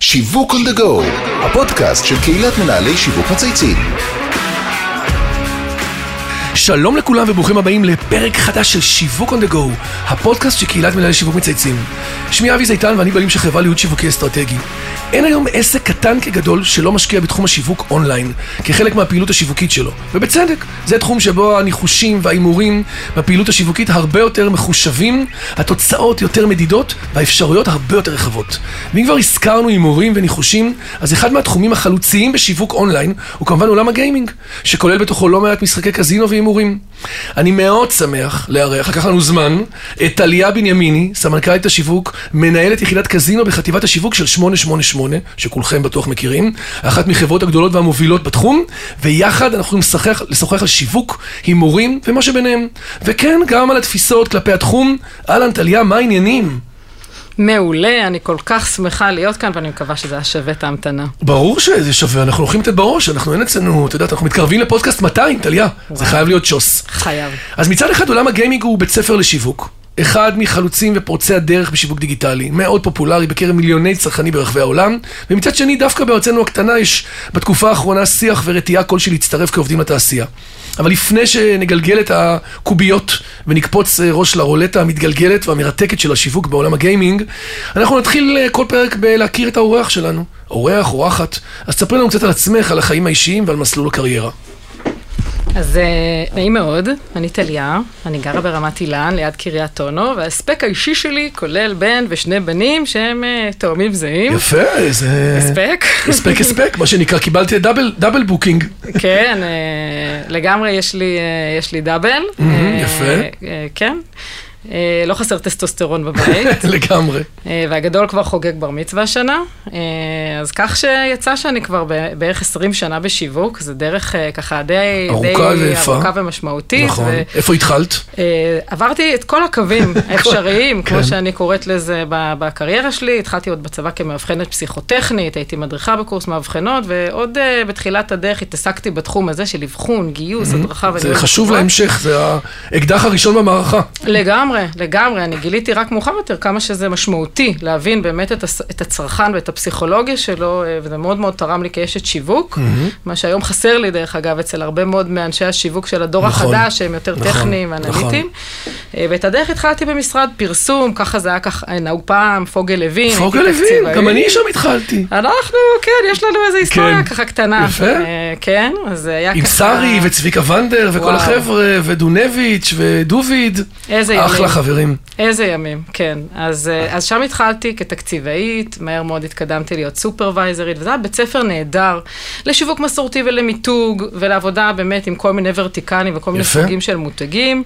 שיווק on the go, הפודקאסט של קהילת מנהלי שיווק מצייצים. שלום לכולם וברוכים הבאים לפרק חדש של שיווק on the go, הפודקאסט קהילת מנהלי שיווק מצייצים. שמי אבי זיתן ואני בעלים של חברה לייעוד שיווקי אסטרטגי. אין היום עסק קטן כגדול שלא משקיע בתחום השיווק אונליין, כחלק מהפעילות השיווקית שלו. ובצדק, זה תחום שבו הניחושים וההימורים בפעילות השיווקית הרבה יותר מחושבים, התוצאות יותר מדידות והאפשרויות הרבה יותר רחבות. ואם כבר הזכרנו הימורים וניחושים, אז אחד מהתחומים החלוציים בשיווק אונליין הוא כמובן עולם הגיימינג, שכולל בתוכו לא מעט משחקי קזינו והימורים. אני מאוד שמח לארח, לקח לנו זמן, את טליה בנימיני, סמנכ"לית השיווק, מנהלת יחידת קזינו בחטיבת השיווק של 888, שכולכם בטוח מכירים, אחת מחברות הגדולות והמובילות בתחום, ויחד אנחנו יכולים לשוחח, לשוחח על שיווק, הימורים ומה שביניהם. וכן, גם על התפיסות כלפי התחום. אהלן, טליה, מה העניינים? מעולה, אני כל כך שמחה להיות כאן, ואני מקווה שזה היה שווה את ההמתנה. ברור שזה שווה, אנחנו הולכים לתת בראש, אנחנו אין אצלנו, את יודעת, אנחנו מתקרבים לפודקאסט 200, טליה, זה חייב להיות שוס. חייב. אז מצד אחד עולם הגיימינג הוא בית ספר לשיווק. אחד מחלוצים ופורצי הדרך בשיווק דיגיטלי, מאוד פופולרי בקרב מיליוני צרכנים ברחבי העולם, ומצד שני דווקא בארצנו הקטנה יש בתקופה האחרונה שיח ורתיעה כלשהי להצטרף כעובדים לתעשייה. אבל לפני שנגלגל את הקוביות ונקפוץ ראש לרולטה המתגלגלת והמרתקת של השיווק בעולם הגיימינג, אנחנו נתחיל אה, כל פרק בלהכיר את האורח שלנו. אורח, אורחת. אז תספרי לנו קצת על עצמך, על החיים האישיים ועל מסלול הקריירה. אז אה, נעים מאוד, אני טליה, אני גרה ברמת אילן, ליד קריית אונו, וההספק האישי שלי כולל בן ושני בנים שהם אה, תאומים זהים. יפה, זה... הספק. הספק הספק, מה שנקרא, קיבלתי double, double booking. כן, אה, לגמרי יש לי, יש לי double. יפה. כן. אה, לא חסר טסטוסטרון בבית, לגמרי. אה, והגדול כבר חוגג בר מצווה השנה, אה, אז כך שיצא שאני כבר בערך 20 שנה בשיווק, זה דרך ככה די, ארוכה די ויפה. ארוכה ומשמעותית. נכון. ו- איפה התחלת? עברתי את כל הקווים האפשריים, כן. כמו שאני קוראת לזה בקריירה שלי. התחלתי עוד בצבא כמאבחנת פסיכוטכנית, הייתי מדריכה בקורס מאבחנות, ועוד בתחילת הדרך התעסקתי בתחום הזה של אבחון, גיוס, הדרכה. זה חשוב. להמשך, זה האקדח הראשון במערכה. לגמרי, לגמרי. אני גיליתי רק מאוחר יותר כמה שזה משמעותי להבין באמת את, הס- את הצרכן ואת הפסיכולוגיה שלו, אה, וזה מאוד מאוד תרם לי כאשת שיווק, מה שהיום חסר לי, דרך אגב, אצל הרבה מאוד מאנשי השיווק של הדור נכון, החדש, שהם יותר נכון, טכניים ואנליטיים. אה, ואת הדרך התחלתי במשרד פרסום, ככה זה היה ככה אה, נהוג פעם, פוגל לוין. פוגל לוין. גם אני שם התחלתי. אנחנו, כן, יש לנו איזו היסטוריה כן. ככה קטנה. יפה. אה, כן, אז היה ככה... עם שרי וצביקה ונדר וכל. החבר'ה, ודונביץ' ודוביד. איזה ימים. אחלה חברים. איזה ימים, כן. אז, אה, שם התחלתי כתקציבאית, מהר מאוד התקדמתי להיות סופרוויזרית, וזה היה בית ספר נהדר לשיווק מסורתי ולמיתוג, ולעבודה באמת עם כל מיני ורטיקנים וכל מיני. סוגים של מותגים.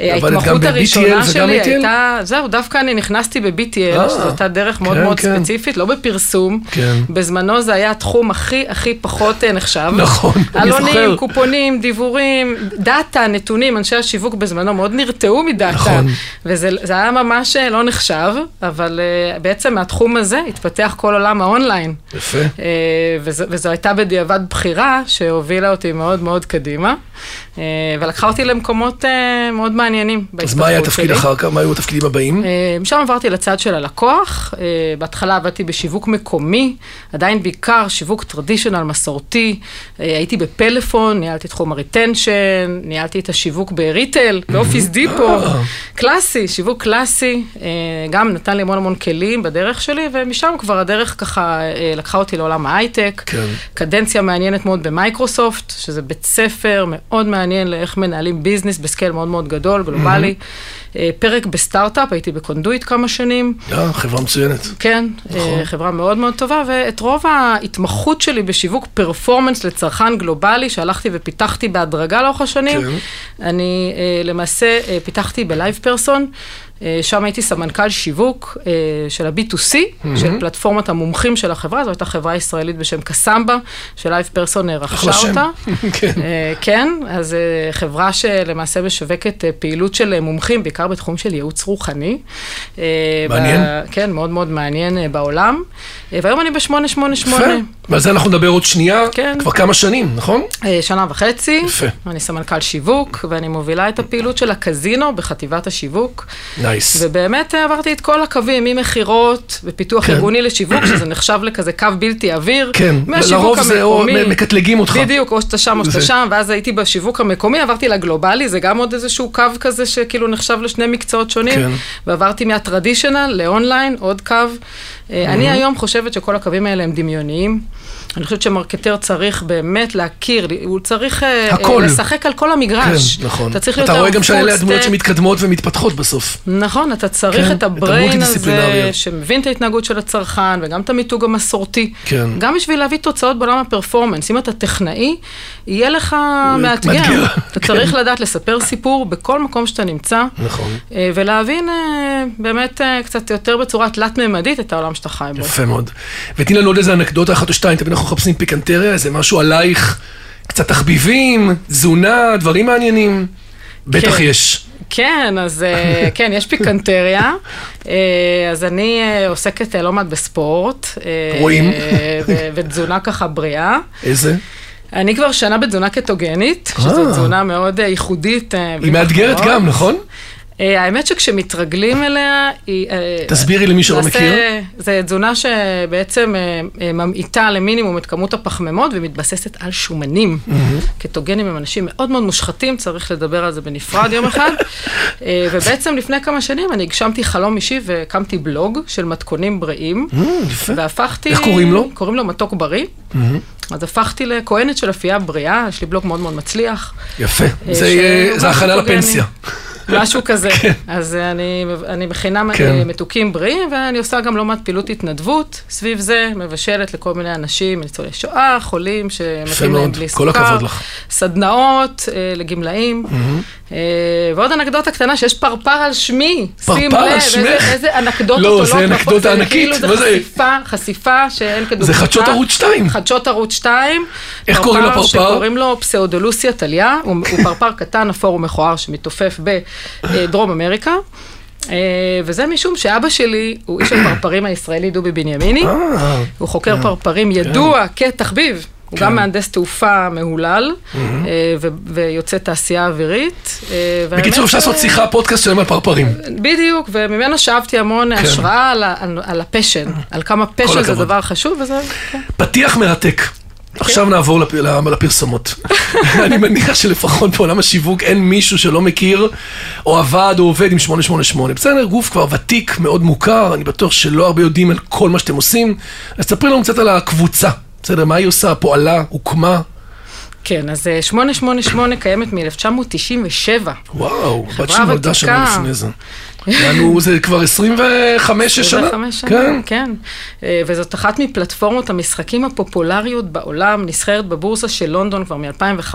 אה, עבדת גם ב-BTL הראשונה שלי? הייתה, זהו, דווקא אני נכנסתי ב-BTL, אה, שזו הייתה דרך מאוד כן, מאוד כן. ספציפית, לא בפרסום. כן. בזמנו זה היה התחום הכי הכי פחות אה, נחשב. נכון, אני זוכר. עלונים, קופונים, דיבורים, דאטה, נתונים, אנשי השיווק בזמנו מאוד נרתעו מדאטה. נכון. וזה זה היה ממש אה, לא נחשב, אבל בעצם מהתחום הזה התפתח כל עולם האונליין. יפה. וזו, הייתה בדיעבד בחירה שהובילה אותי מאוד מאוד קדימה, ולקחה אותי למקומות מאוד מעניינים אז מה היה התפקיד שלי. אחר כך? מה היו התפקידים הבאים? אה, משם עברתי לצד של הלקוח, אה, בהתחלה עבדתי בשיווק מקומי, עדיין בעיקר שיווק traditional מסורתי, אה, הייתי בפלאפון, ניהלתי את תחום ה retention, ניהלתי את השיווק ב retail, באופיס דיפו. קלאסי, שיווק קלאסי, גם נתן לי המון המון כלים בדרך שלי, ומשם כבר הדרך ככה לקחה אותי לעולם ההייטק. כן. קדנציה מעניינת מאוד במייקרוסופט, שזה בית ספר מאוד מעניין לאיך מנהלים business ב scale מאוד מאוד גדול, גלובלי. אה, פרק בסטארט-אפ, הייתי בקונדויט כמה שנים. אה, חברה מצוינת. כן, נכון. אה, חברה מאוד מאוד טובה, ואת רוב ההתמחות שלי בשיווק performance לצרכן גלובלי, שהלכתי ופיתחתי בהדרגה לאורך השנים, כן. אני אה, למעשה פיתחתי בלייב פרסון. אה, שם הייתי סמנכ"ל שיווק אה, של ה-B2C, של פלטפורמת המומחים של החברה, זו הייתה חברה ישראלית בשם קסמבה, שלייב פרסון רכשה. אותה. כן. אה, כן, אז חברה שלמעשה משווקת פעילות של מומחים, בעיקר בתחום של ייעוץ רוחני. מעניין. ב- כן, מאוד מאוד מעניין בעולם. והיום אני ב-888. יפה. ועל זה אנחנו נדבר עוד שנייה, כן. כבר כמה שנים, נכון? שנה וחצי. יפה. אני סמנכ"ל שיווק, ואני מובילה את הפעילות של הקזינו בחטיבת השיווק. nice. ובאמת אה, עברתי את כל הקווים, ממכירות ופיתוח כן. ארגוני לשיווק, שזה נחשב לכזה קו בלתי עביר. כן, לרוב זה או מקטלגים אותך. בדיוק, או שאתה שם או שאתה שם, ואז הייתי בשיווק המקומי, עברתי לגלובלי, זה גם עוד איזשהו קו כזה שכאילו נחשב לשני מקצועות שונים. כן. ועברתי מה traditional לאונליין, עוד קו. אה, אני היום חושבת שכל הקווים האלה הם דמיוניים. אני חושבת שמרקטר צריך באמת להכיר, הוא צריך אה, הכל. לשחק על כל המגרש. כן, נכון. אתה צריך להיות אתה רואה גם שאלה הדמויות. שמתקדמות ומתפתחות בסוף. נכון, אתה צריך כן, את את הבריין הזה, המולטי-דיסציפלינריות. שמבין את ההתנהגות של הצרכן, וגם את המיתוג המסורתי. כן. גם בשביל להביא תוצאות בעולם הפרפורמנס. אם אתה טכנאי, יהיה לך מאתגר. מאתגר, אתה כן. צריך לדעת לספר סיפור בכל מקום שאתה נמצא. נכון. אה, ולהבין אה, באמת קצת יותר בצורה תלת-ממדית את העולם שאתה חי בו. יפה מאוד. ותני לנו עוד איזה אנקדוטה אחת או שתיים, תמיד אנחנו מחפשים פיקנטריה, איזה משהו עלייך, קצת תחביבים, תזונה, דברים מעניינים. בטח כן. יש. כן, אז אה, כן, יש פיקנטריה. אה, אז אני אה, עוסקת לא מעט בספורט. רואים. ותזונה ככה בריאה. איזה? אני כבר שנה בתזונה קטוגנית, שזו. תזונה מאוד ייחודית. היא מאתגרת. גם, נכון? אה, האמת שכשמתרגלים אליה, היא... אה, תסבירי למי שלא מכיר. זו תזונה שבעצם אה, ממעיטה למינימום את כמות הפחמימות ומתבססת על שומנים. קטוגנים הם אנשים מאוד מאוד מושחתים, צריך לדבר על זה בנפרד יום אחד. ובעצם לפני כמה שנים אני הגשמתי חלום אישי והקמתי בלוג של מתכונים בריאים. יפה. והפכתי... איך קוראים לו? קוראים לו מתוק בריא. אז הפכתי לכהנת של אפייה בריאה, יש לי בלוג מאוד מאוד מצליח. יפה. זה הכנה. לפנסיה. משהו כזה. אז אני, אני מכינה כן. כן. מתוקים בריאים, ואני עושה גם לא מעט פעילות התנדבות סביב זה, מבשלת לכל מיני אנשים, ניצולי שואה, חולים שמתאים. להם בלי כל סוכר. הכבוד לך. סדנאות אה, לגמלאים. אה, ועוד אנקדוטה קטנה, שיש פרפר על שמי. פרפר על שמך? איזה, איזה אנקדוטות לא, עולות. זה פה, אנקדוטה זה ענקית. כאילו זה זה? חשיפה, חשיפה שאין כדוגמתה. זה חדשות ערוץ 2. חדשות ערוץ 2. איך קוראים לפרפר? שקוראים לו פסאודולוסיה טליה, הוא, פרפר קטן, אפור ומכוער, שמתעופף בדרום אמריקה. אה, וזה משום שאבא שלי הוא איש הפרפרים הישראלי דובי בנימיני. אה, הוא חוקר פרפרים ידוע כתחביב. הוא כן. גם מהנדס תעופה מהולל, אה, ויוצא תעשייה אווירית. אה, בקיצור, אפשר לעשות שיחה, פודקאסט שלם על פרפרים. בדיוק, וממנו שאבתי המון השראה על, ה passion, על כמה passion זה. דבר חשוב, וזה... כן. פתיח מרתק. עכשיו נעבור לפ- לפ- לפרסומות. אני מניח שלפחות בעולם השיווק אין מישהו שלא מכיר, או עבד או עובד עם 888. בסדר, גוף כבר ותיק, מאוד מוכר, אני בטוח שלא הרבה יודעים על כל מה שאתם עושים. אז ספרי לנו קצת על הקבוצה. בסדר, מה היא עושה, פועלה, הוקמה. כן, אז אה, 888 קיימת מ-1997. וואו, בת שנולדה שנה. לפני זה. לנו זה כבר 25 שנה. 25 שנה, כן. כן. אה, וזאת אחת מפלטפורמות המשחקים הפופולריות בעולם, נסחרת בבורסה של לונדון כבר מ-2005.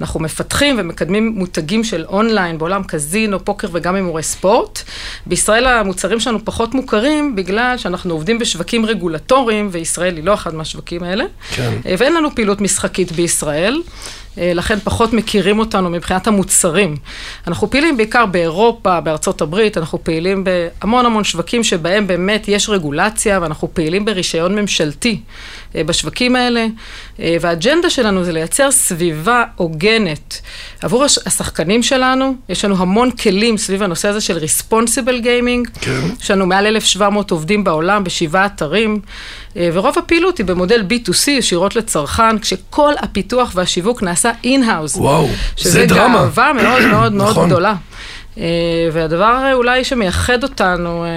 אנחנו מפתחים ומקדמים מותגים של אונליין בעולם קזינו, פוקר וגם הימורי ספורט. בישראל המוצרים שלנו פחות מוכרים בגלל שאנחנו עובדים בשווקים רגולטוריים, וישראל היא לא אחד מהשווקים האלה. כן. אה, ואין לנו פעילות משחקית בישראל. אה, לכן פחות מכירים אותנו מבחינת המוצרים. אנחנו פעילים בעיקר באירופה, בארצות הברית, אנחנו פעילים בהמון המון שווקים שבהם באמת יש רגולציה, ואנחנו פעילים ברישיון ממשלתי בשווקים האלה, אה, והאג'נדה שלנו זה לייצר סביבה הוגנת עבור הש- השחקנים שלנו. יש לנו המון כלים סביב הנושא הזה של Responsible Gaming. כן. יש לנו מעל 1,700 עובדים בעולם בשבעה אתרים, אה, ורוב הפעילות היא במודל B2C, ישירות לצרכן, כשכל הפיתוח והשיווק נעשה in-house. וואו, זה שזה דרמה. גאווה מאוד מאוד מאוד נכון. גדולה. אה, והדבר אולי שמייחד אותנו, אה,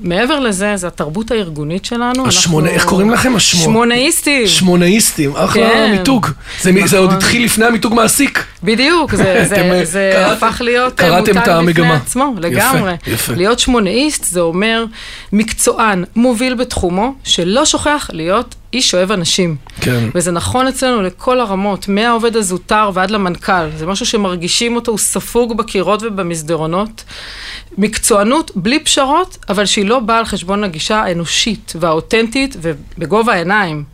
מעבר לזה, זה התרבות הארגונית שלנו. השמונה, אנחנו- איך קוראים לכם? השמונה. שמונאיסטים. שמונאיסטים, אחלה כן. מיתוג. זה, מ- זה עוד נכון. התחיל לפני המיתוג מעסיק. בדיוק, זה, אתם, אה, זה, זה קראתם- הפך להיות מותג. בפני עצמו, יפה, לגמרי. יפה. להיות שמונאיסט זה אומר מקצוען, מוביל בתחומו, שלא שוכח להיות איש אוהב אנשים. כן. וזה נכון אצלנו לכל הרמות, מהעובד הזוטר ועד למנכ"ל. זה משהו שמרגישים אותו, הוא ספוג בקירות ובמסדרונות. מקצוענות בלי פשרות, אבל שהיא לא באה על חשבון הגישה האנושית והאותנטית ובגובה העיניים.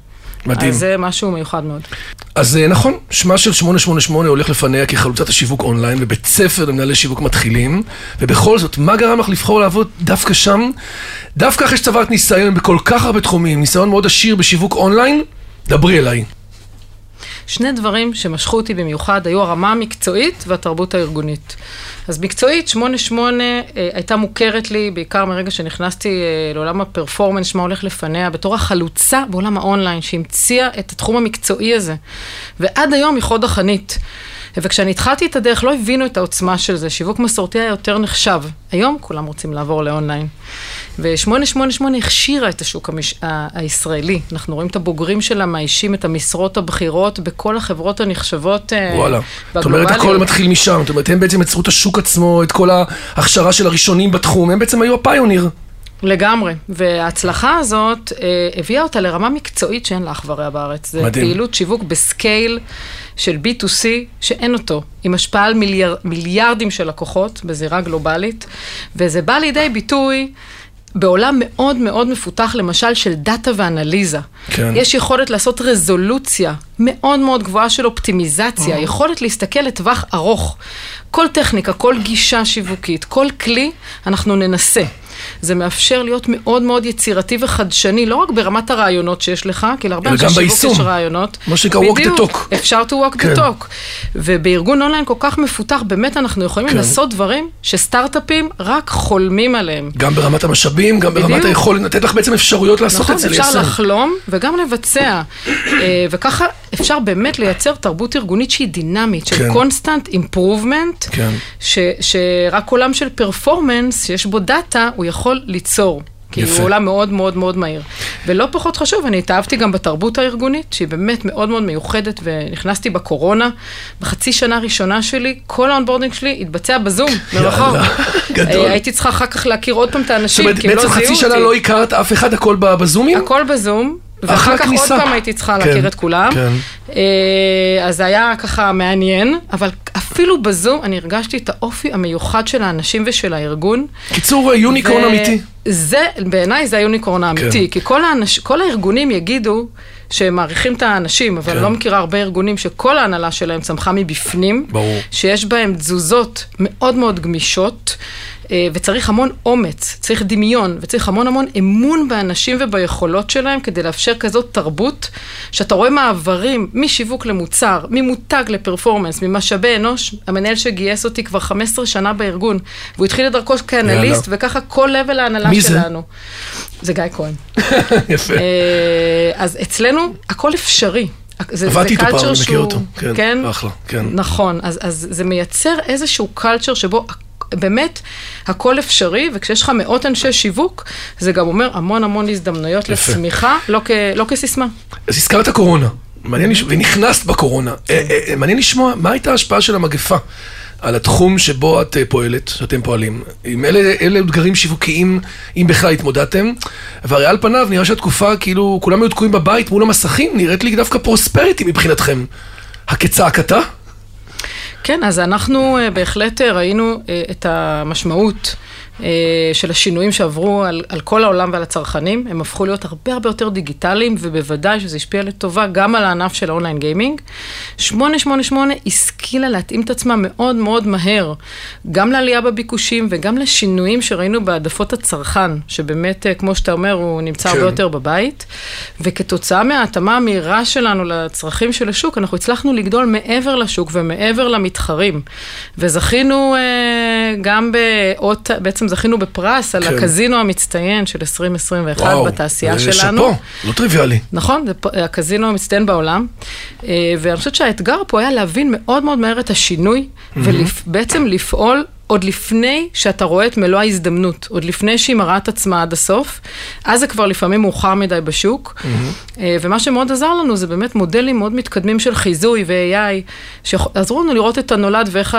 מדהים. אז זה משהו מיוחד מאוד. אז אה, נכון, שמה של 888 הולך לפניה כחלוצת השיווק אונליין בבית ספר למנהלי שיווק מתחילים, ובכל זאת, מה גרם לך לבחור לעבוד דווקא שם? דווקא אחרי שצברת ניסיון בכל כך הרבה תחומים, ניסיון מאוד עשיר בשיווק אונליין, דברי אליי. שני דברים שמשכו אותי במיוחד היו הרמה המקצועית והתרבות הארגונית. אז מקצועית, 88 אה, הייתה מוכרת לי, בעיקר מרגע שנכנסתי אה, לעולם הפרפורמנס, שמה הולך לפניה, בתור החלוצה בעולם האונליין, שהמציאה את התחום המקצועי הזה. ועד היום היא חוד החנית. וכשאני התחלתי את הדרך לא הבינו את העוצמה של זה, שיווק מסורתי היה יותר נחשב. היום כולם רוצים לעבור לאונליין. ו-888 הכשירה את השוק המש... ה- הישראלי. אנחנו רואים את הבוגרים שלה מאיישים את המשרות הבכירות בכל החברות הנחשבות אה, וואלה. זאת אומרת, הכל מתחיל משם. זאת אומרת, הם בעצם יצרו את השוק עצמו, את כל ההכשרה של הראשונים בתחום. הם בעצם היו הפיוניר. לגמרי, וההצלחה הזאת אה, הביאה אותה לרמה מקצועית שאין לה אח ורע בארץ. זה מדהים. פעילות שיווק בסקייל של B2C שאין אותו, עם השפעה על מיליאר, מיליארדים של לקוחות בזירה גלובלית, וזה בא לידי ביטוי בעולם מאוד מאוד מפותח, למשל של דאטה ואנליזה. כן. יש יכולת לעשות רזולוציה מאוד מאוד גבוהה של אופטימיזציה, יכולת להסתכל לטווח ארוך. כל טכניקה, כל גישה שיווקית, כל כלי, אנחנו ננסה. זה מאפשר להיות מאוד מאוד יצירתי וחדשני, לא רק ברמת הרעיונות שיש לך, כי להרבה אלא אנשי גם שיווק. יש רעיונות. מה שנקרא walk the talk. אפשר to walk כן. the talk. ובארגון אונליין כל כך מפותח, באמת אנחנו יכולים כן. לעשות דברים שסטארט-אפים רק חולמים עליהם. גם ברמת המשאבים, גם ברמת בדיוק. היכולת, לתת לך בעצם אפשרויות לעשות נכון, את זה, אפשר ליישם. לחלום וגם לבצע. אה, וככה אפשר באמת לייצר תרבות ארגונית שהיא דינמית, של כן. constant improvement, כן. ש- שרק עולם של performance, שיש בו data, הוא יכול ליצור. כי יפה. הוא עולם מאוד מאוד מאוד מהיר. ולא פחות חשוב, אני התאהבתי גם בתרבות הארגונית, שהיא באמת מאוד מאוד מיוחדת, ונכנסתי בקורונה. בחצי שנה הראשונה שלי, כל ה onboarding שלי התבצע בזום, מרחוק. גדול. אה, הייתי צריכה אחר כך להכיר עוד פעם את זאת האנשים, אומרת, כי הם לא בעצם זיהו חצי אותי. שנה לא הכרת אף אחד, הכל בזומים? הכל בזום, ואחר כך עוד כניסה. פעם הייתי צריכה כן, להכיר את כולם. כן. אה, אז זה היה ככה מעניין, אבל אפילו בזום אני הרגשתי את האופי המיוחד של האנשים ושל הארגון. קיצור, יוניקורן ו- אמיתי. זה, בעיניי זה היוניקורן האמיתי, כן. כי כל, האנש, כל הארגונים יגידו שהם מעריכים את האנשים, אבל כן. לא מכירה הרבה ארגונים שכל ההנהלה שלהם צמחה מבפנים, ברור. שיש בהם תזוזות מאוד מאוד גמישות, אה, וצריך המון אומץ, צריך דמיון, וצריך המון המון אמון באנשים וביכולות שלהם כדי לאפשר כזאת תרבות, שאתה רואה מעברים משיווק למוצר, ממותג לפרפורמנס, ממשאבי אנוש, המנהל שגייס אותי כבר 15 שנה בארגון, והוא התחיל את דרכו כאנליסט, וככה כל level ההנהלה מי זה? שלנו. זה גיא כהן. יפה. אה, אז אצלנו הכל אפשרי. זה, עבדתי איתו פעם, אני מכיר אותו. כן, כן? אחלה, כן. נכון, אז, אז זה מייצר איזשהו קלצ'ר שבו באמת הכל אפשרי, וכשיש לך מאות אנשי שיווק, זה גם אומר המון המון הזדמנויות יפה. לצמיחה, לא, כ, לא כסיסמה. אז הזכרת קורונה, מעניין לשמוע, ונכנסת בקורונה. אה, אה, אה, מעניין לשמוע, מה הייתה ההשפעה של המגפה על התחום שבו את פועלת, שאתם פועלים? עם אלה, אלה אתגרים שיווקיים, אם בכלל התמודדתם, והרי על פניו נראה שהתקופה, כאילו, כולם היו תקועים בבית מול המסכים, נראית לי דווקא פרוספריטי מבחינתכם. הכצעקתה? כן, אז אנחנו אה, בהחלט אה, ראינו אה, את המשמעות של השינויים שעברו על, על כל העולם ועל הצרכנים. הם הפכו להיות הרבה הרבה יותר דיגיטליים, ובוודאי שזה השפיע לטובה גם על הענף של האונליין גיימינג. 888 השכילה להתאים את עצמה מאוד מאוד מהר, גם לעלייה בביקושים וגם לשינויים שראינו בהעדפות הצרכן, שבאמת, אה, כמו שאתה אומר, הוא נמצא הרבה כן. יותר בבית. וכתוצאה מההתאמה המהירה שלנו לצרכים של השוק, אנחנו הצלחנו לגדול מעבר לשוק ומעבר למתחרים. וזכינו אה, גם באות, בעצם זכינו בפרס על כן. הקזינו המצטיין של 2021 וואו, בתעשייה שלנו. שאפו, לא טריוויאלי. נכון, זה הקזינו המצטיין בעולם, אה, ואני חושבת שהאתגר פה היה להבין מאוד מאוד מהר את השינוי, ובעצם לפעול עוד לפני שאתה רואה את מלוא ההזדמנות, עוד לפני שהיא מראה את עצמה עד הסוף, אז זה כבר לפעמים מאוחר מדי בשוק. אה, ומה שמאוד עזר לנו זה באמת מודלים מאוד מתקדמים של חיזוי ו-AI, שעזרו לנו לראות את הנולד ואיך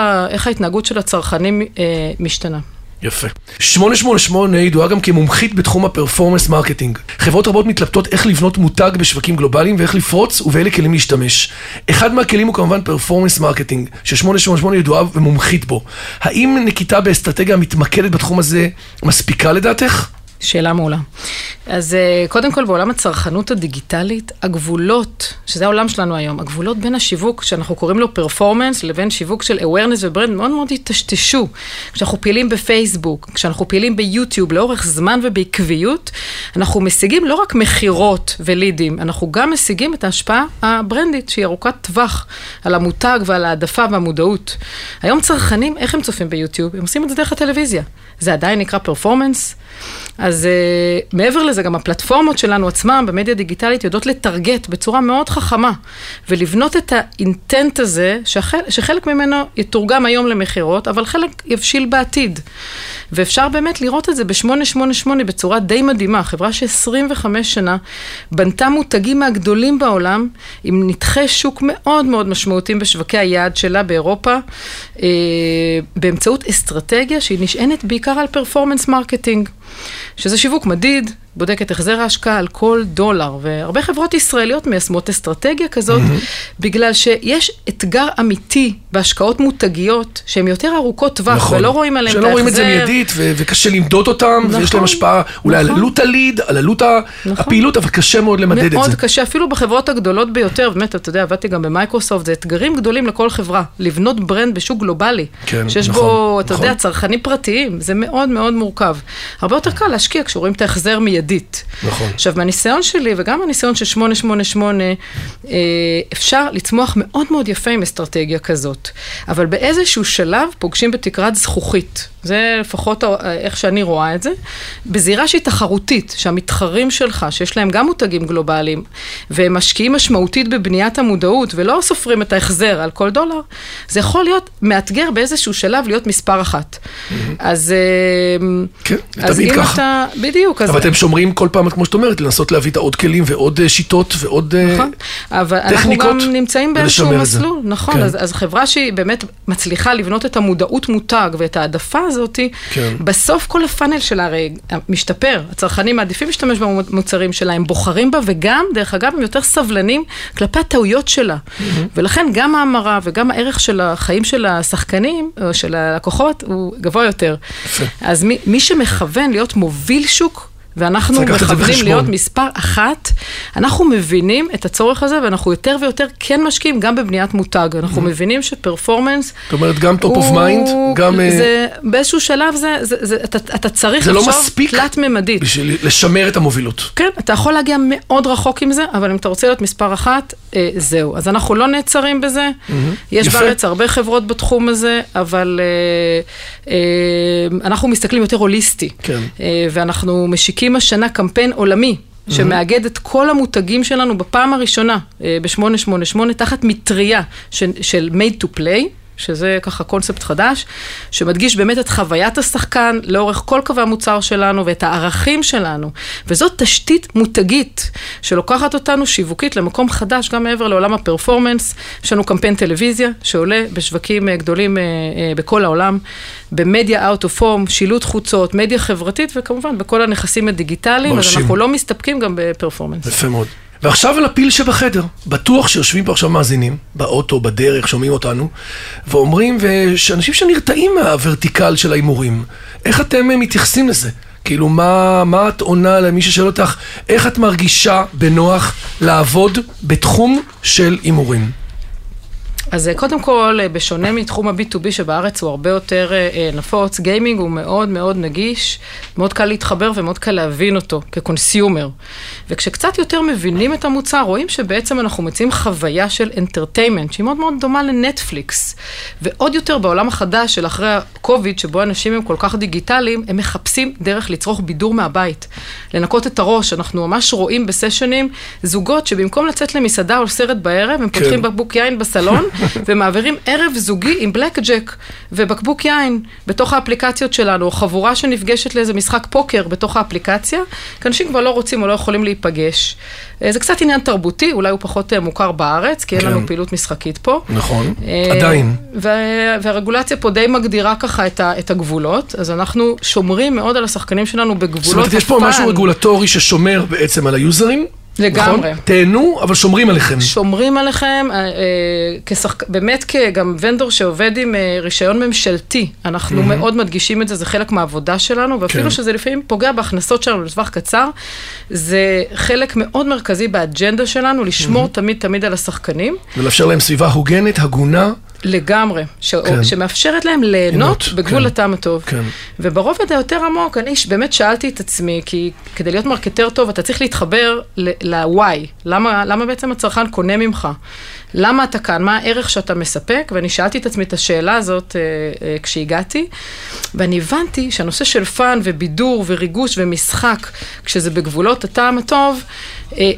ההתנהגות של הצרכנים אה, משתנה. יפה. 888 ידועה גם כמומחית בתחום ה performance marketing. חברות רבות מתלבטות איך לבנות מותג בשווקים גלובליים ואיך לפרוץ ובאילו כלים להשתמש. אחד מהכלים הוא כמובן performance marketing, ש-888 ידועה ומומחית בו. האם נקיטה באסטרטגיה המתמקדת בתחום הזה מספיקה לדעתך? שאלה מעולה. אז אה, קודם כל בעולם הצרכנות הדיגיטלית, הגבולות, שזה העולם שלנו היום, הגבולות בין השיווק, שאנחנו קוראים לו performance, לבין שיווק של awareness ו brand, מאוד מאוד היטשטשו. כשאנחנו פעילים בפייסבוק, כשאנחנו פעילים ביוטיוב לאורך זמן ובעקביות, אנחנו משיגים לא רק מכירות ולידים, אנחנו גם משיגים את ההשפעה הברנדית, שהיא ארוכת טווח, על המותג ועל העדפה והמודעות. היום צרכנים, איך הם צופים ביוטיוב? הם עושים את זה דרך הטלוויזיה. זה עדיין נקרא פרפורמנס. אז uh, מעבר לזה, גם הפלטפורמות שלנו עצמם במדיה דיגיטלית יודעות לטרגט בצורה מאוד חכמה, ולבנות את האינטנט הזה, שחל, שחלק ממנו יתורגם היום למכירות, אבל חלק יבשיל בעתיד. ואפשר באמת לראות את זה ב-888 בצורה די מדהימה, חברה ש-25 שנה בנתה מותגים מהגדולים בעולם, עם נתחי שוק מאוד מאוד משמעותיים בשווקי היעד שלה באירופה, אה, באמצעות אסטרטגיה שהיא נשענת בעיקר על performance marketing. שזה שיווק מדיד, בודק את החזר ההשקעה על כל דולר, והרבה חברות ישראליות מיישמות אסטרטגיה כזאת, mm-hmm. בגלל שיש אתגר אמיתי בהשקעות מותגיות, שהן יותר ארוכות טווח, נכון. ולא רואים עליהן את ההחזר. שלא רואים את זה מיידית, ו- וקשה למדוד אותם, נכון, ויש להם השפעה אולי נכון. על עלות ה lead, על עלות נכון. הפעילות, אבל קשה מאוד למדד את זה. מאוד קשה, אפילו בחברות הגדולות ביותר, באמת, אתה יודע, עבדתי גם במייקרוסופט, זה אתגרים גדולים לכל חברה, לבנות brand בשוק גלובלי, כן, שיש נכון, בו, אתה נכון. יודע, צרכנים פרטיים, זה מאוד מאוד מורכב. הרבה יותר קל להשקיע כשרואים את ההחזר מיידית. נכון. עכשיו, מהניסיון שלי, וגם מהניסיון של 888, אה, אפשר לצמוח מאוד מאוד יפה עם אסטרטגיה כזאת. אבל באיזשהו שלב פוגשים בתקרת זכוכית. זה לפחות איך שאני רואה את זה. בזירה שהיא תחרותית, שהמתחרים שלך, שיש להם גם מותגים גלובליים, והם משקיעים משמעותית בבניית המודעות, ולא סופרים את ההחזר על כל דולר, זה יכול להיות מאתגר באיזשהו שלב להיות מספר אחת. Mm-hmm. אז... אה, כן, תמיד ככה. אתה... בדיוק. אבל אז... אתם שומרים כל פעם, כמו שאת אומרת, לנסות להביא את העוד כלים ועוד אה, שיטות ועוד אה, נכון. אבל אנחנו גם נמצאים באיזשהו מסלול, נכון. כן. אז, אז חברה שהיא באמת מצליחה לבנות את המודעות מותג ואת העדפה הזאת, כן. בסוף כל הפאנל שלה הרי משתפר. הצרכנים מעדיפים להשתמש במוצרים שלה, הם בוחרים בה, וגם, דרך אגב, הם יותר סבלנים כלפי הטעויות שלה. Mm-hmm. ולכן גם ההמרה וגם הערך של החיים של השחקנים, או של הלקוחות, הוא גבוה יותר. אז מי, מי שמכוון להיות מוביל שוק, ואנחנו מכוונים להיות מספר אחת, אנחנו מבינים את הצורך הזה, ואנחנו יותר ויותר כן משקיעים גם בבניית מותג. אנחנו mm-hmm. מבינים שפרפורמנס... זאת אומרת, גם top of mind, גם... זה, באיזשהו שלב זה, זה, זה, אתה, אתה צריך זה לא מספיק תלת-ממדית. בשביל לשמר את המובילות. כן, אתה יכול להגיע מאוד רחוק עם זה, אבל אם אתה רוצה להיות מספר אחת, אה, זהו. אז אנחנו לא נעצרים בזה. Mm-hmm. יש יפה. בארץ הרבה חברות בתחום הזה, אבל אה, אה, אנחנו מסתכלים יותר הוליסטי. כן. אה, ואנחנו משיקים... מוציאים השנה קמפיין עולמי. שמאגד את כל המותגים שלנו בפעם הראשונה אה, ב-888 תחת מטריה של, של made to play. שזה ככה קונספט חדש, שמדגיש באמת את חוויית השחקן לאורך כל קווי המוצר שלנו ואת הערכים שלנו. וזאת תשתית מותגית שלוקחת אותנו שיווקית למקום חדש, גם מעבר לעולם הפרפורמנס. יש לנו קמפיין טלוויזיה שעולה בשווקים אה, גדולים אה, אה, בכל העולם, במדיה out of home, שילוט חוצות, מדיה חברתית וכמובן בכל הנכסים הדיגיטליים, אז אנחנו לא מסתפקים גם בפרפורמנס. יפה מאוד. ועכשיו על הפיל שבחדר. בטוח שיושבים פה עכשיו מאזינים, באוטו, בדרך, שומעים אותנו, ואומרים, ושאנשים שנרתעים מהוורטיקל של ההימורים, איך אתם מתייחסים לזה? כאילו, מה, מה את עונה למי ששואל אותך, איך את מרגישה בנוח לעבוד בתחום של הימורים? אז אה, קודם כל, אה, בשונה מתחום ה-B2B שבארץ הוא הרבה יותר אה, נפוץ, גיימינג הוא מאוד מאוד נגיש, מאוד קל להתחבר ומאוד קל להבין אותו כ consumer. וכשקצת יותר מבינים את המוצר, רואים שבעצם אנחנו מציעים חוויה של entertainment, שהיא מאוד מאוד דומה לנטפליקס. ועוד יותר בעולם החדש של אחרי ה-COVID, שבו אנשים הם כל כך דיגיטליים, הם מחפשים דרך לצרוך בידור מהבית. לנקות את הראש, אנחנו ממש רואים ב sessions זוגות שבמקום לצאת למסעדה או סרט בערב, הם כן. פותחים בקבוק יין בסלון. ומעבירים ערב זוגי עם בלק ג'ק ובקבוק יין בתוך האפליקציות שלנו, או חבורה שנפגשת לאיזה משחק פוקר בתוך האפליקציה, כי אנשים כבר לא רוצים או לא יכולים להיפגש. אה, זה קצת עניין תרבותי, אולי הוא פחות אה, מוכר בארץ, כי אין כן. לנו פעילות משחקית פה. נכון, אה, עדיין. והרגולציה פה די מגדירה ככה את, ה- את הגבולות, אז אנחנו שומרים מאוד על השחקנים שלנו בגבולות זאת אומרת, יש פה משהו רגולטורי ששומר בעצם על היוזרים? לגמרי. נכון? תהנו, אבל שומרים עליכם. שומרים עליכם, אה, אה, כשחק... באמת כ game vendor שעובד עם אה, רישיון ממשלתי, אנחנו מאוד מדגישים את זה, זה חלק מהעבודה שלנו, ואפילו כן. שזה לפעמים פוגע בהכנסות שלנו לטווח קצר, זה חלק מאוד מרכזי באג'נדה שלנו, לשמור תמיד תמיד על השחקנים. ולאפשר להם סביבה הוגנת, הגונה. לגמרי, ש... כן. שמאפשרת להם ליהנות בגבול כן. הטעם הטוב. כן. וברובד היותר עמוק, אני באמת שאלתי את עצמי, כי כדי להיות marketer טוב, אתה צריך להתחבר ל-why. למה, למה בעצם הצרכן קונה ממך? למה אתה כאן? מה הערך שאתה מספק? ואני שאלתי את עצמי את השאלה הזאת אה, אה, כשהגעתי, ואני הבנתי שהנושא של fun ובידור וריגוש ומשחק, כשזה בגבולות הטעם הטוב,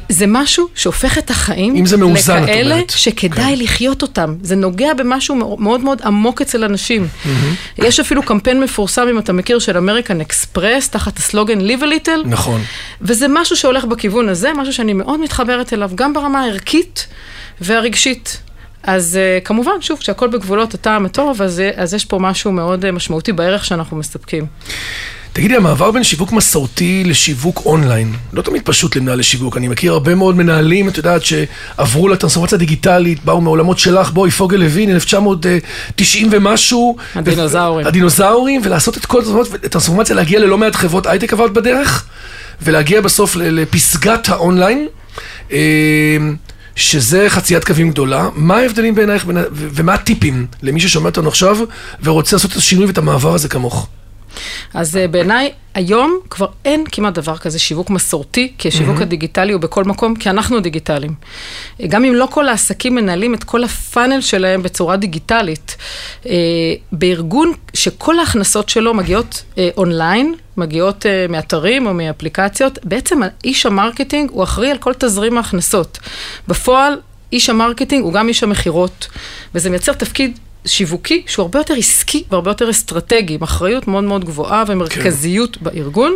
זה משהו שהופך את החיים אם זה מאוזן, את לכאלה אומרת. שכדאי כן. לחיות אותם. זה נוגע במשהו מאוד מאוד עמוק אצל אנשים. יש אפילו קמפיין מפורסם, אם אתה מכיר, של אמריקן אקספרס, תחת הסלוגן Live a little. נכון. וזה משהו שהולך בכיוון הזה, משהו שאני מאוד מתחברת אליו, גם ברמה הערכית והרגשית. אז uh, כמובן, שוב, כשהכל בגבולות הטעם הטוב, אז, אה, אז יש פה משהו מאוד משמעותי בערך שאנחנו מספקים. תגידי, המעבר בין שיווק מסורתי לשיווק אונליין, לא תמיד פשוט למנהלי שיווק. אני מכיר הרבה מאוד מנהלים, את יודעת, שעברו לטרנספורמציה דיגיטלית, באו מעולמות שלך, בואי, פוגל לוין, 1990 ומשהו. הדינוזאורים. הדינוזאורים, ולעשות את כל הטרנספורמציה, להגיע ללא מעט חברות הייטק עברת בדרך, ולהגיע בסוף לפסגת האונליין. אה, שזה חציית קווים גדולה, מה ההבדלים בעינייך ומה הטיפים למי ששומע אותנו עכשיו ורוצה לעשות את השינוי ואת המעבר הזה כמוך? אז אה, בעיניי, היום כבר אין כמעט דבר כזה שיווק מסורתי, כי השיווק mm-hmm. הדיגיטלי הוא בכל מקום, כי אנחנו דיגיטליים. אה, גם אם לא כל העסקים מנהלים את כל ה funnel שלהם בצורה דיגיטלית, אה, בארגון שכל ההכנסות שלו מגיעות אונליין, מגיעות אה, מאתרים או מאפליקציות, בעצם איש ה marketing הוא אחראי על כל תזרים ההכנסות. בפועל, איש ה marketing הוא גם איש המכירות, וזה מייצר תפקיד שיווקי שהוא הרבה יותר עסקי והרבה יותר אסטרטגי, עם אחריות מאוד מאוד גבוהה ומרכזיות כן. בארגון,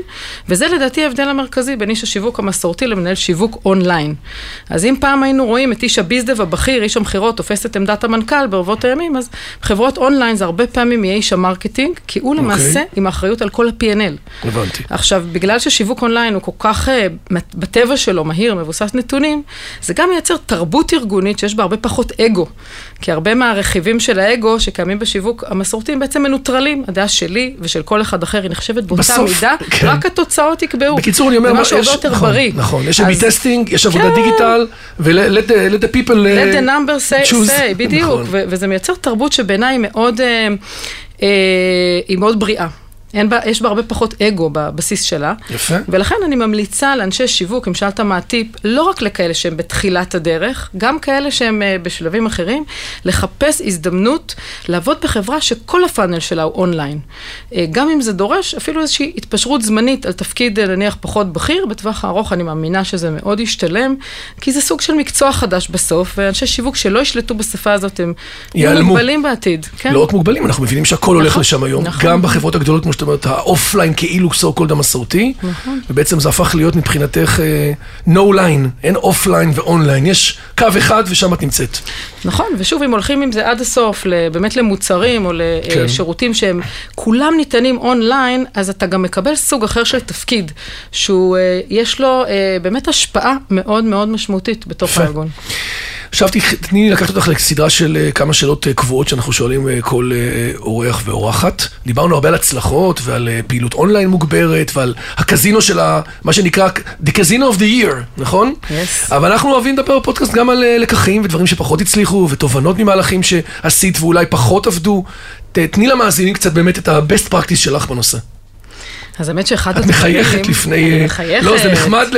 וזה לדעתי ההבדל המרכזי בין איש השיווק המסורתי למנהל שיווק אונליין. אז אם פעם היינו רואים את איש ה bizdev הבכיר, איש המכירות, תופס את עמדת המנכ"ל ברבות הימים, אז חברות אונליין זה הרבה פעמים יהיה איש ה marketing, כי הוא למעשה אוקיי. עם האחריות על כל ה-P&L. הבנתי. עכשיו, בגלל ששיווק אונליין הוא כל כך, אה, בטבע שלו, מהיר, מבוסס נתונים, זה גם מייצר תרבות ארגונית שיש בה הרבה פחות אגו. כי הרבה מהרכיבים של האגו שקיימים בשיווק המסורתי הם בעצם מנוטרלים. הדעה שלי ושל כל אחד אחר היא נחשבת באותה בסוף, מידה, כן. רק התוצאות יקבעו. בקיצור, אני אומר, זה משהו הרבה יותר נכון, בריא. נכון, יש אז- A-B testing, יש עבודה כן. digital, ו-let the- let the people let the uh, number say, choose. say בדיוק, נכון. וזה מייצר תרבות שבעיניי היא מאוד, אה, אה, היא מאוד בריאה. אין בה, יש בה הרבה פחות אגו בבסיס שלה. יפה. ולכן אני ממליצה לאנשי שיווק, אם שאלת מה הטיפ, לא רק לכאלה שהם בתחילת הדרך, גם כאלה שהם אה, בשלבים אחרים, לחפש הזדמנות לעבוד בחברה שכל הפאנל שלה הוא אונליין. אה, גם אם זה דורש אפילו איזושהי התפשרות זמנית על תפקיד אה, נניח פחות בכיר, בטווח הארוך אני מאמינה שזה מאוד ישתלם, כי זה סוג של מקצוע חדש בסוף, ואנשי שיווק שלא ישלטו בשפה הזאת הם יהיו ייעלמו. מוגבלים בעתיד. כן? לא רק מוגבלים, אנחנו מבינים שהכל הולך נכון, לשם היום. נכון. גם בחברות הגדולות, כמו שאת אומרת, ה offline כאילו so called המסורתי. נכון. ובעצם זה הפך להיות מבחינתך אה, no line, אין offline ואונליין. יש קו אחד ושם את נמצאת. נכון, ושוב, אם הולכים עם זה עד הסוף, באמת למוצרים או כן. לשירותים שהם כולם ניתנים אונליין, אז אתה גם מקבל סוג אחר של תפקיד, שהוא, אה, יש לו אה, באמת השפעה מאוד מאוד משמעותית בתוך. הארגון. עכשיו תח- תני לי לקחת אותך לסדרה של אה, כמה שאלות אה, קבועות שאנחנו שואלים אה, כל אורח ואורחת. דיברנו הרבה על הצלחות ועל פעילות אונליין מוגברת ועל הקזינו של ה... מה שנקרא The Casino of the Year, נכון? Yes. אבל אנחנו אוהבים לדבר בפודקאסט גם על לקחים ודברים שפחות הצליחו ותובנות ממהלכים שעשית ואולי פחות עבדו. תני למאזינים קצת באמת את ה-best practice שלך בנושא. אז האמת שאחד את הדברים... מחייכת לפני... אני מחייכת. לא, זה נחמד ל...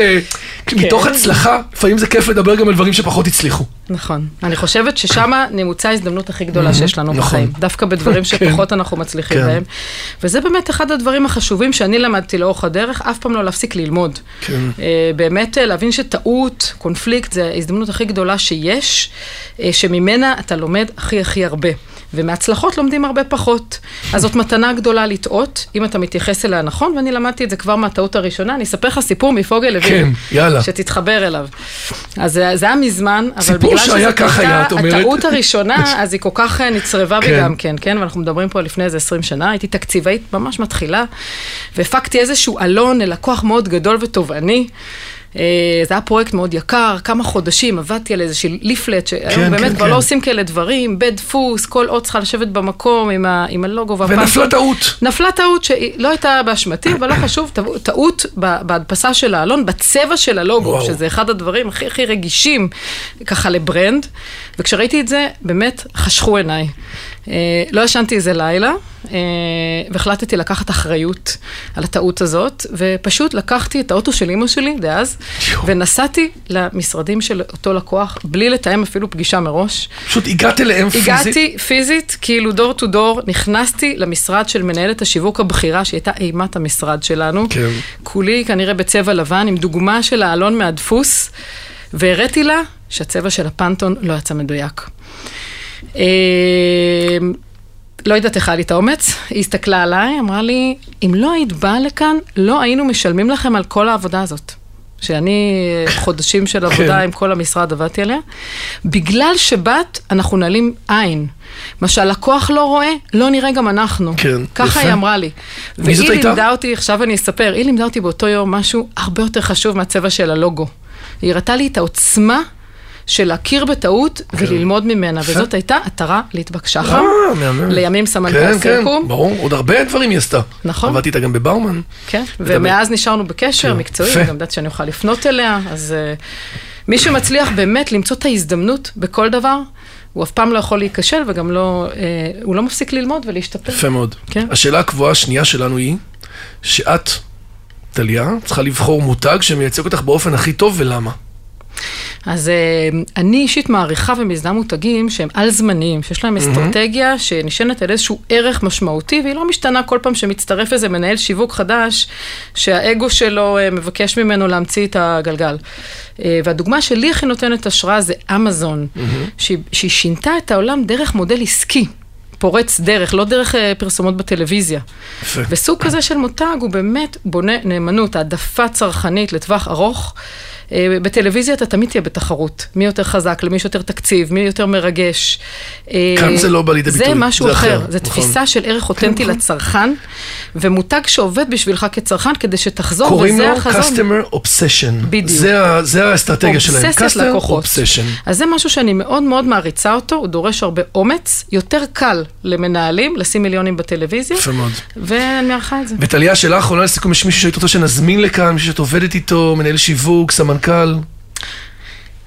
מתוך כן. הצלחה, לפעמים זה כיף לדבר גם על דברים שפחות הצליחו. נכון. אני חושבת ששם נמוצה ההזדמנות הכי גדולה שיש לנו נכון. בחיים. דווקא בדברים כן. שפחות אנחנו מצליחים כן. בהם. וזה באמת אחד הדברים החשובים שאני למדתי לאורך הדרך, אף פעם לא להפסיק ללמוד. אה, באמת אה, להבין שטעות, קונפליקט, זה ההזדמנות הכי גדולה שיש, אה, שממנה אתה לומד הכי הכי הרבה. ומהצלחות לומדים הרבה פחות. אז זאת מתנה גדולה לטעות, אם אתה מתייחס אליה נכון, ואני למדתי את זה כבר מהטעות הראשונה. אני אספר לך סיפור מפוגל לוין. כן, יאללה. שתתחבר אליו. אז זה, היה מזמן, אבל בגלל שזאת כך היה, את הייתה. הטעות הראשונה, אז היא כל כך אה, נצרבה בי כן. גם כן, כן? ואנחנו מדברים פה לפני איזה 20 שנה, הייתי תקציבאית ממש מתחילה, והפקתי איזשהו עלון ללקוח מאוד גדול ותובעני. אה, זה היה פרויקט מאוד יקר, כמה חודשים עבדתי על איזשהו ליפלט, שהיום כן, באמת כן, כבר כן. לא עושים כאלה דברים, בית דפוס, כל אות צריכה לשבת במקום עם, ה, עם הלוגו והפנטון. ונפלה טעות. נפלה טעות שהיא לא הייתה באשמתי, אבל לא חשוב, טעות- בהדפסה של העלון, בצבע של הלוגו, וואו. שזה אחד הדברים הכי הכי רגישים ככה לברנד, וכשראיתי את זה, באמת חשכו עיניי. אה, לא ישנתי איזה לילה, אה, והחלטתי לקחת אחריות על הטעות הזאת, ופשוט לקחתי את האוטו של אימא שלי דאז. ונסעתי למשרדים של אותו לקוח, בלי לתאם אפילו פגישה מראש. פשוט הגעת אליהם פיזית. הגעתי פיזית, כאילו דור טו דור, נכנסתי למשרד של מנהלת השיווק הבכירה, שהייתה אימת המשרד שלנו. כן. כולי כנראה בצבע לבן, עם דוגמה של העלון מהדפוס, והראיתי לה שהצבע של הפנטון לא יצא מדויק. אה, לא יודעת איך היה לי את האומץ, היא הסתכלה עליי, אמרה לי, אם לא היית באה לכאן, לא היינו משלמים לכם על כל העבודה הזאת. שאני חודשים של עבודה כן. עם כל המשרד עבדתי עליה. בגלל שבאת, אנחנו נעלים עין. מה שהלקוח לא רואה, לא נראה גם אנחנו. כן, ככה יפה. היא אמרה לי. מי זאת והיא הייתה? לימדה אותי, עכשיו אני אספר, היא לימדה אותי באותו יום משהו הרבה יותר חשוב מהצבע של הלוגו. היא הראתה לי את העוצמה של להכיר בטעות וללמוד ממנה. וזאת הייתה עטרה ליטבק שחם. אה. לימים כן, סמנכ"ל כן, סלקום. ברור, עוד הרבה דברים היא עשתה. נכון. עבדתי איתה גם בבאומן. כן, ומאז נשארנו בקשר כן, מקצועי. גם יודעת שאני אוכל לפנות אליה, אז uh, מי שמצליח באמת למצוא את ההזדמנות בכל דבר, הוא אף פעם לא יכול להיכשל וגם לא, uh, הוא לא מפסיק ללמוד ולהשתפר. יפה מאוד. כן. השאלה הקבועה השנייה שלנו היא, שאת, טליה, צריכה לבחור מותג שמייצג אותך באופן הכי טוב ולמה. אז uh, אני אישית מעריכה ומזנה מותגים שהם על-זמניים, שיש להם אסטרטגיה שנשענת על איזשהו ערך משמעותי, והיא לא משתנה כל פעם שמצטרף איזה מנהל שיווק חדש, שהאגו שלו uh, מבקש ממנו להמציא את הגלגל. Uh, והדוגמה שלי הכי נותנת השראה זה אמזון, שהיא, שהיא שינתה את העולם דרך מודל עסקי. פורץ דרך, לא דרך uh, פרסומות בטלוויזיה. וסוג כזה של מותג הוא באמת בונה נאמנות, העדפה צרכנית לטווח ארוך. אה, בטלוויזיה אתה תמיד תהיה בתחרות, מי יותר חזק, למי יש יותר תקציב, מי יותר מרגש. אה, כאן זה לא בא לידי ביטוי, זה משהו זה אחר, אחר, זה נכון. תפיסה של ערך אותנטי נכון. לצרכן, ומותג שעובד בשבילך כצרכן כדי שתחזור, קוראים וזה לו החזון. Customer Obsession. בדיוק. זה, זה האסטרטגיה שלהם. אובססיית Customer לקוחות. Obsession. אז זה משהו שאני מאוד מאוד מעריצה אותו, הוא דורש הרבה אומץ, יותר קל למנהלים לשים מיליונים בטלוויזיה, יפה מאוד. ואני מערכה את זה. וטליה, שאלה אחרונה לסיכום, יש מישהו שהיית רוצה שנזמין לכאן, מישהו שאת עובדת איתו, מנהל שיווק, סמנכ"ל?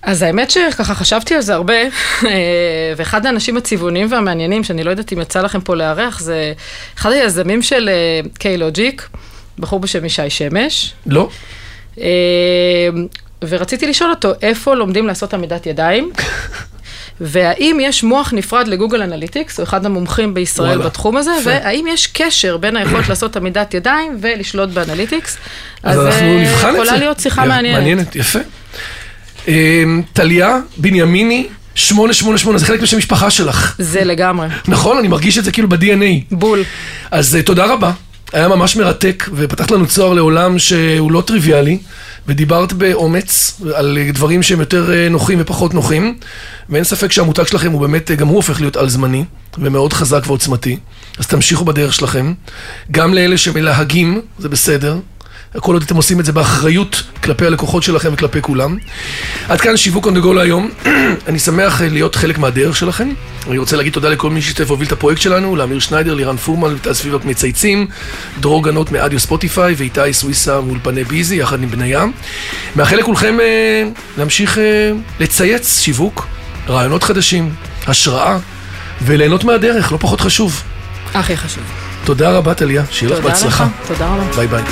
אז האמת שככה חשבתי על זה הרבה, אה, ואחד האנשים הצבעוניים והמעניינים, שאני לא יודעת אם יצא לכם פה לארח, זה אחד היזמים של קיילוג'יק, בחור בשם ישי שמש, לא? אה, ורציתי לשאול אותו, איפה לומדים לעשות עמידת ידיים? והאם יש מוח נפרד לגוגל אנליטיקס, הוא אחד המומחים בישראל וואלה, בתחום הזה, יפה. והאם יש קשר בין היכולת לעשות עמידת ידיים ולשלוט באנליטיקס? אז אנחנו אה, נבחן את זה. יכולה להיות שיחה מעניינת. מעניינת, יפה. אמ, טליה בנימיני, 888, זה חלק משם משפחה שלך. זה לגמרי, נכון? אני מרגיש את זה כאילו ב-DNA. בול. אז אה, תודה רבה. היה ממש מרתק, ופתחת לנו צוהר לעולם שהוא לא טריוויאלי, ודיברת באומץ על דברים שהם יותר אה, נוחים ופחות נוחים, ואין ספק שהמותג שלכם הוא באמת, אה, גם הוא הופך להיות על-זמני, ומאוד חזק ועוצמתי. אז תמשיכו בדרך שלכם. גם לאלה שמלהגים, זה בסדר. כל עוד אתם עושים את זה באחריות כלפי הלקוחות שלכם וכלפי כולם. עד כאן שיווק on the go להיום. אני שמח אה, להיות חלק מהדרך שלכם. אני רוצה להגיד תודה לכל מי שהשתתף והוביל את הפרויקט שלנו, לאמיר שניידר, לירן פורמן, וטל סביבות מצייצים, דרור גנות מאדיו ספוטיפיי ואיתי סוויסה מאולפני ביזי, יחד עם בניה. מאחל לכולכם אה, להמשיך אה, לצייץ שיווק, רעיונות חדשים, השראה, וליהנות מהדרך, לא פחות חשוב. הכי חשוב. תודה רבה, טליה, שיהיה לך בהצלחה. תודה רבה. ביי ביי.